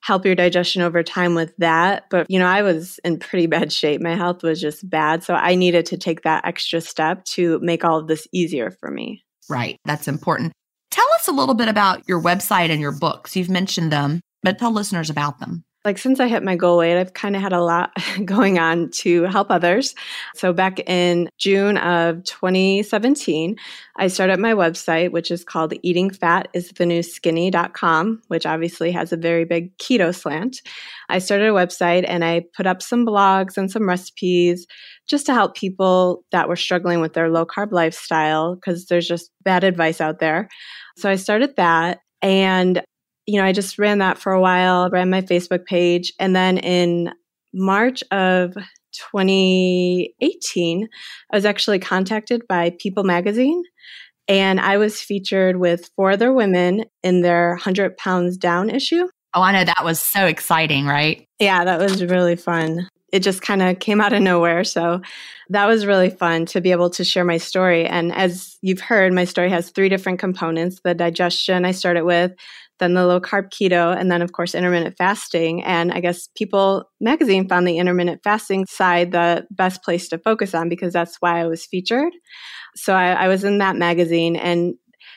help your digestion over time with that, but you know, I was in pretty bad shape. My health was just bad, so I needed to take that extra step to make all of this easier for me. Right. That's important. Tell us a little bit about your website and your books. You've mentioned them, but tell listeners about them like since I hit my goal weight, I've kind of had a lot going on to help others. So back in June of 2017, I started my website, which is called Eating Fat is the New Skinny.com, which obviously has a very big keto slant. I started a website and I put up some blogs and some recipes just to help people that were struggling with their low carb lifestyle because there's just bad advice out there. So I started that. And you know, I just ran that for a while, ran my Facebook page. And then in March of 2018, I was actually contacted by People magazine. And I was featured with four other women in their 100 pounds down issue. Oh, I know. That was so exciting, right? Yeah, that was really fun. It just kind of came out of nowhere. So that was really fun to be able to share my story. And as you've heard, my story has three different components the digestion I started with, then the low carb keto, and then, of course, intermittent fasting. And I guess People magazine found the intermittent fasting side the best place to focus on because that's why I was featured. So I, I was in that magazine and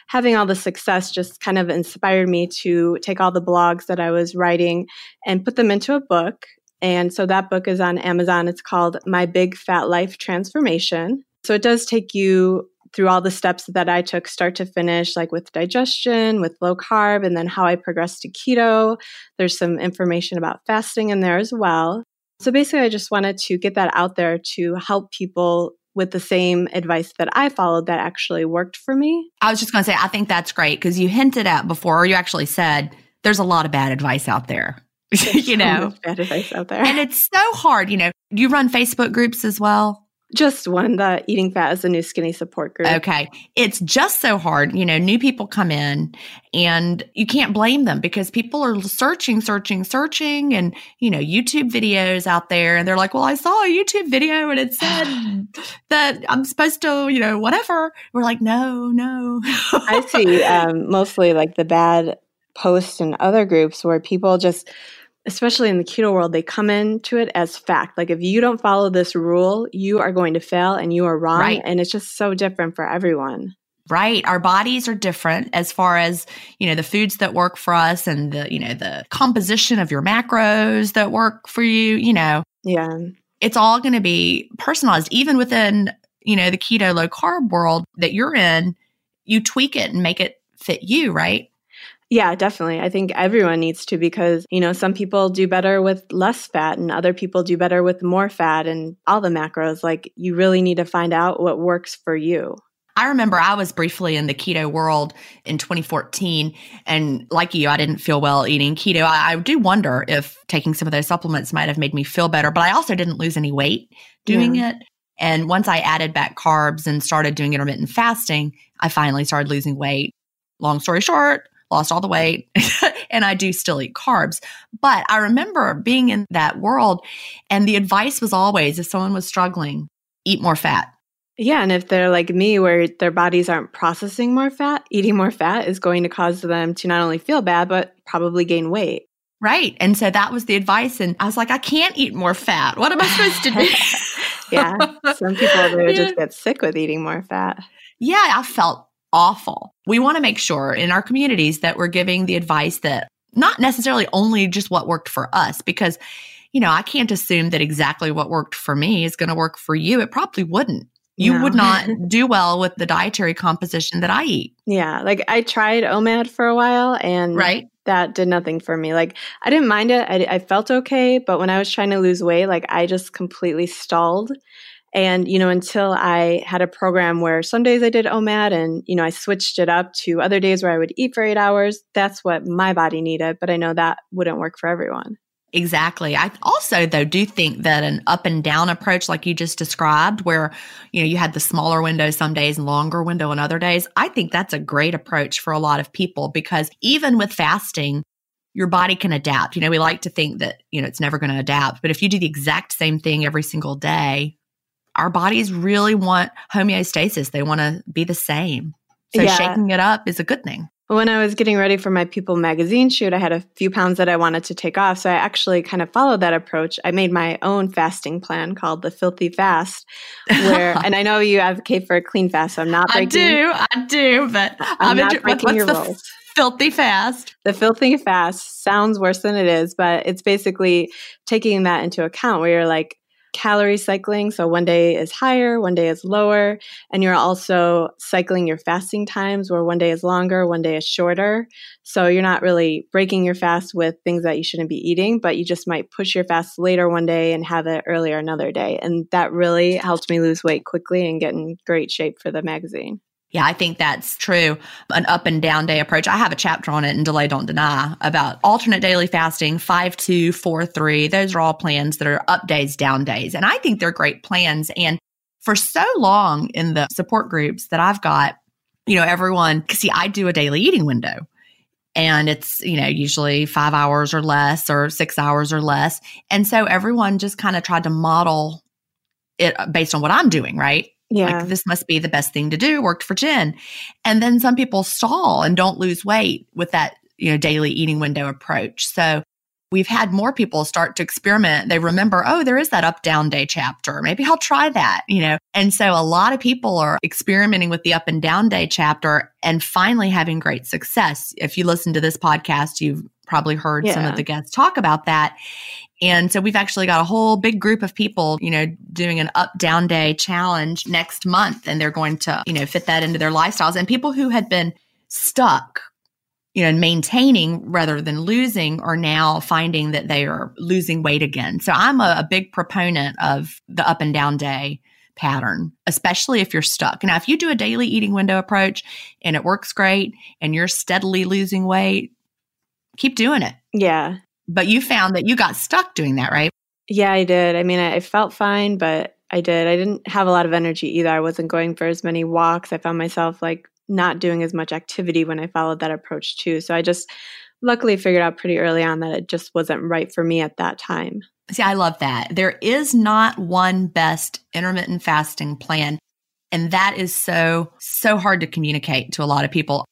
having all the success just kind of inspired me to take all the blogs that I was writing and put them into a book. And so that book is on Amazon. It's called My Big Fat Life Transformation. So it does take you through all the steps that I took, start to finish, like with digestion, with low carb, and then how I progressed to keto. There's some information about fasting in there as well. So basically, I just wanted to get that out there to help people with the same advice that I followed that actually worked for me. I was just going to say, I think that's great because you hinted at before, or you actually said, there's a lot of bad advice out there. you know, bad advice out there. And it's so hard. You know, you run Facebook groups as well. Just one, the Eating Fat is a new skinny support group. Okay. It's just so hard. You know, new people come in and you can't blame them because people are searching, searching, searching, and, you know, YouTube videos out there. And they're like, well, I saw a YouTube video and it said that I'm supposed to, you know, whatever. We're like, no, no. I see um, mostly like the bad posts in other groups where people just especially in the keto world, they come into it as fact. Like if you don't follow this rule, you are going to fail and you are wrong. Right. And it's just so different for everyone. Right. Our bodies are different as far as, you know, the foods that work for us and the, you know, the composition of your macros that work for you, you know. Yeah. It's all going to be personalized even within, you know, the keto low carb world that you're in, you tweak it and make it fit you, right? Yeah, definitely. I think everyone needs to because, you know, some people do better with less fat and other people do better with more fat and all the macros. Like, you really need to find out what works for you. I remember I was briefly in the keto world in 2014. And like you, I didn't feel well eating keto. I, I, do wonder if taking some of those supplements might have made me feel better, but I also didn't lose any weight doing yeah. it. And once I added back carbs and started doing intermittent fasting, I finally started losing weight. Long story short, lost all the weight, and I do still eat carbs. But I remember being in that world, and the advice was always if someone was struggling, eat more fat. Yeah, and if they're like me, where their bodies aren't processing more fat, eating more fat is going to cause them to not only feel bad, but probably gain weight. Right. And so that was the advice. And I was like, I can't eat more fat. What am I supposed to do? yeah. Some people, they would just get sick with eating more fat. Yeah. I felt awful. We want to make sure in our communities that we're giving the advice that not necessarily only just what worked for us, because, you know, I can't assume that exactly what worked for me is going to work for you. It probably wouldn't. You no. would not do well with the dietary composition that I eat. Yeah. Like I tried OMAD for a while and right. that did nothing for me. Like I didn't mind it. I, I felt okay. But when I was trying to lose weight, like I just completely stalled. And, you know, until I had a program where some days I did OMAD and, you know, I switched it up to other days where I would eat for eight hours, that's what my body needed. But I know that wouldn't work for everyone. Exactly. I also, though, do think that an up and down approach, like you just described, where, you know, you had the smaller window some days and longer window on other days, I think that's a great approach for a lot of people because even with fasting, your body can adapt. You know, we like to think that, you know, it's never going to adapt, but if you do the exact same thing every single day, our bodies really want homeostasis. They want to be the same. So yeah. shaking it up is a good thing. When I was getting ready for my People magazine shoot, I had a few pounds that I wanted to take off. So I actually kind of followed that approach. I made my own fasting plan called the Filthy Fast, where, and I know you advocate for a clean fast, so I'm not breaking. I do, I do, but I'm, not breaking what's your the rules. Filthy fast. The filthy fast sounds worse than it is, but it's basically taking that into account where you're like, calorie cycling. So one day is higher, one day is lower. And you're also cycling your fasting times where one day is longer, one day is shorter. So you're not really breaking your fast with things that you shouldn't be eating, but you just might push your fast later one day and have it earlier another day. And that really helped me lose weight quickly and get in great shape for the magazine. Yeah, I think that's true. An up and down day approach. I have a chapter on it in Delay Don't Deny about alternate daily fasting, five two, four three. Those are all plans that are up days, down days. And I think they're great plans. And for so long in the support groups that I've got, you know, everyone, cause see, I do a daily eating window and it's, you know, usually five hours or less or six hours or less. And so everyone just kind of tried to model it based on what I'm doing, right? Yeah. Like this must be the best thing to do. Worked for Gin. And then some people stall and don't lose weight with that, you know, daily eating window approach. So we've had more people start to experiment. They remember, oh, there is that up down day chapter. Maybe I'll try that, you know? And so a lot of people are experimenting with the up and down day chapter and finally having great success. If you listen to this podcast, you've probably heard yeah. some of the guests talk about that. And so we've actually got a whole big group of people, you know, doing an up down day challenge next month. And they're going to, you know, fit that into their lifestyles. And people who had been stuck, you know, maintaining rather than losing are now finding that they are losing weight again. So I'm a, a big proponent of the up and down day pattern, especially if you're stuck. Now, if you do a daily eating window approach and it works great and you're steadily losing weight, keep doing it. Yeah. But you found that you got stuck doing that, right? Yeah, I did. I mean, I felt fine, but I did. I didn't have a lot of energy either. I wasn't going for as many walks. I found myself like not doing as much activity when I followed that approach too. So I just luckily figured out pretty early on that it just wasn't right for me at that time. See, I love that. There is not one best intermittent fasting plan. And that is so, so hard to communicate to a lot of people.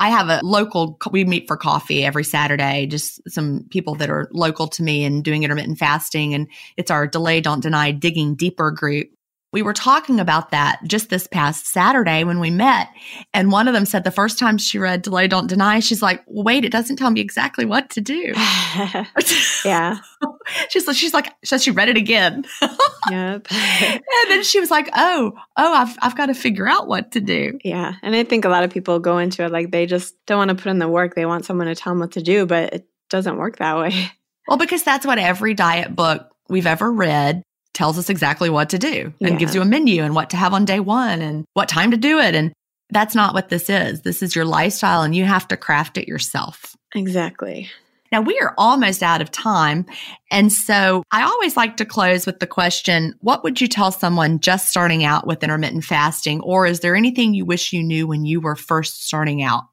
I have a local, we meet for coffee every Saturday, just some people that are local to me and doing intermittent fasting. And it's our Delay, Don't Deny Digging Deeper group. We were talking about that just this past Saturday when we met. And one of them said the first time she read Delay, Don't Deny, she's like, wait, it doesn't tell me exactly what to do. yeah. she's like, she's like, so she read it again. yep. and then she was like, oh, oh, I've, I've got to figure out what to do. Yeah. And I think a lot of people go into it like they just don't want to put in the work. They want someone to tell them what to do, but it doesn't work that way. Well, because that's what every diet book we've ever read tells us exactly what to do and Yeah. gives you a menu and what to have on day one and what time to do it. And that's not what this is. This is your lifestyle and you have to craft it yourself. Exactly. Now we are almost out of time. And so I always like to close with the question, what would you tell someone just starting out with intermittent fasting? Or is there anything you wish you knew when you were first starting out?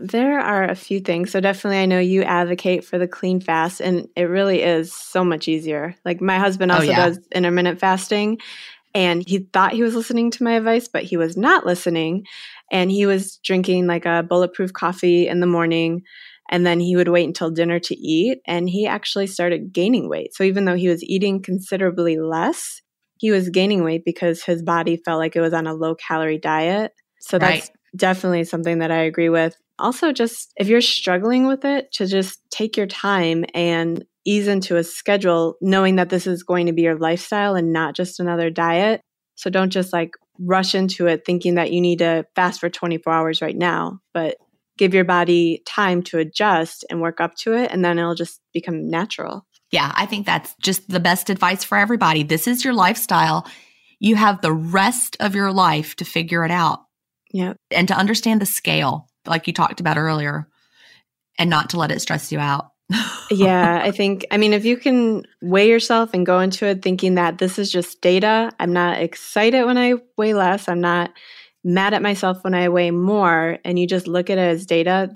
There are a few things. So definitely I know you advocate for the clean fast and it really is so much easier. Like my husband Oh, also yeah. does intermittent fasting and he thought he was listening to my advice, but he was not listening. And he was drinking like a bulletproof coffee in the morning and then he would wait until dinner to eat and he actually started gaining weight. So even though he was eating considerably less, he was gaining weight because his body felt like it was on a low calorie diet. So that's Right. definitely something that I agree with. Also, just if you're struggling with it, to just take your time and ease into a schedule, knowing that this is going to be your lifestyle and not just another diet. So don't just like rush into it thinking that you need to fast for 24 hours right now, but give your body time to adjust and work up to it, and then it'll just become natural. Yeah, I think that's just the best advice for everybody. This is your lifestyle. You have the rest of your life to figure it out Yeah. and to understand the scale, like you talked about earlier, and not to let it stress you out. yeah, I think, I mean, if you can weigh yourself and go into it thinking that this is just data, I'm not excited when I weigh less, I'm not mad at myself when I weigh more, and you just look at it as data,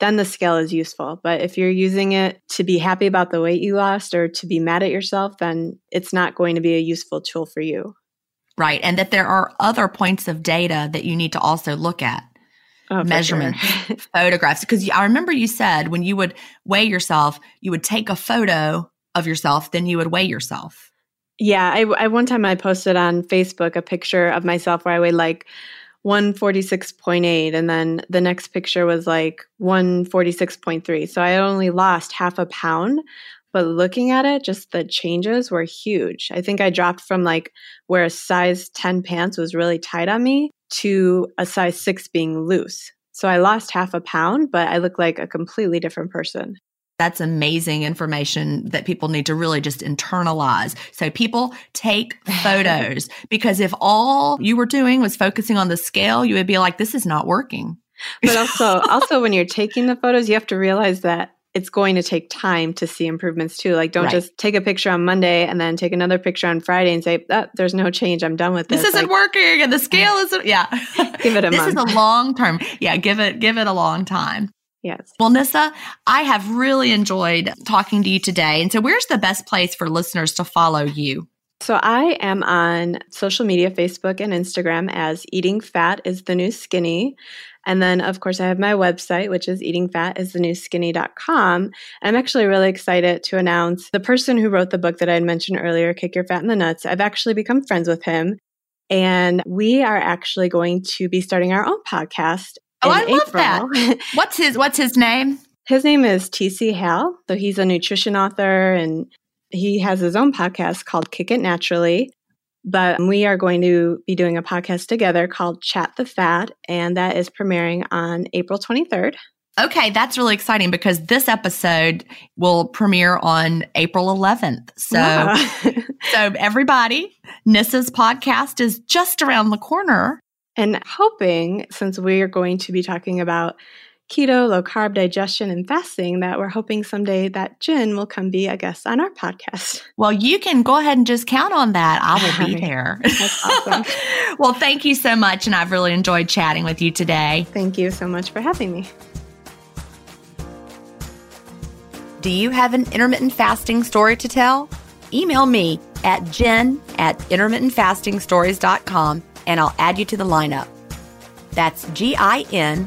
then the scale is useful. But if you're using it to be happy about the weight you lost or to be mad at yourself, then it's not going to be a useful tool for you. Right. And that there are other points of data that you need to also look at. Oh, Measurements. sure. Photographs. Because I remember you said when you would weigh yourself, you would take a photo of yourself, then you would weigh yourself. Yeah, I, I one time I posted on Facebook a picture of myself where I weighed like 146.8 and then the next picture was like 146.3. So I only lost half a pound, but looking at it, just the changes were huge. I think I dropped from like where a size 10 pants was really tight on me to a size 6 being loose. So I lost half a pound, but I look like a completely different person. That's amazing information that people need to really just internalize. So people take photos because if all you were doing was focusing on the scale, you would be like, this is not working. but also also when you're taking the photos you have to realize that it's going to take time to see improvements too like don't Right. just take a picture on monday and then take another picture on friday and say oh, there's no change i'm done with this, This, isn't Like, working and the scale isn't yeah. Give it a month. this month. is a long term. Yeah, give it give it a long time. yes Well, Nissa, I have really enjoyed talking to you today. And so where's the best place for listeners to follow you? so i am on social media facebook and instagram as eating fat is the new skinny and then of course i have my website which is eatingfatisthenewskinny.com i'm actually really excited to announce the person who wrote the book that i had mentioned earlier kick your fat in the nuts i've actually become friends with him and we are actually going to be starting our own podcast Oh, in I love that. April. What's his what's his name? His name is TC Hale. So he's a nutrition author and he has his own podcast called Kick It Naturally. But we are going to be doing a podcast together called Chat the Fat, and that is premiering on April 23rd. Okay, that's really exciting because this episode will premiere on April 11th. So Wow. so everybody, Nissa's podcast is just around the corner. and hoping, since we are going to be talking about keto, low carb digestion, and fasting that we're hoping someday that Gin will come be a guest on our podcast. Well, you can go ahead and just count on that. I will be there. That's awesome. well, thank you so much. And I've really enjoyed chatting with you today. Thank you so much for having me. Do you have an intermittent fasting story to tell? Email me at gin at intermittentfastingstories.com and I'll add you to the lineup. That's G I N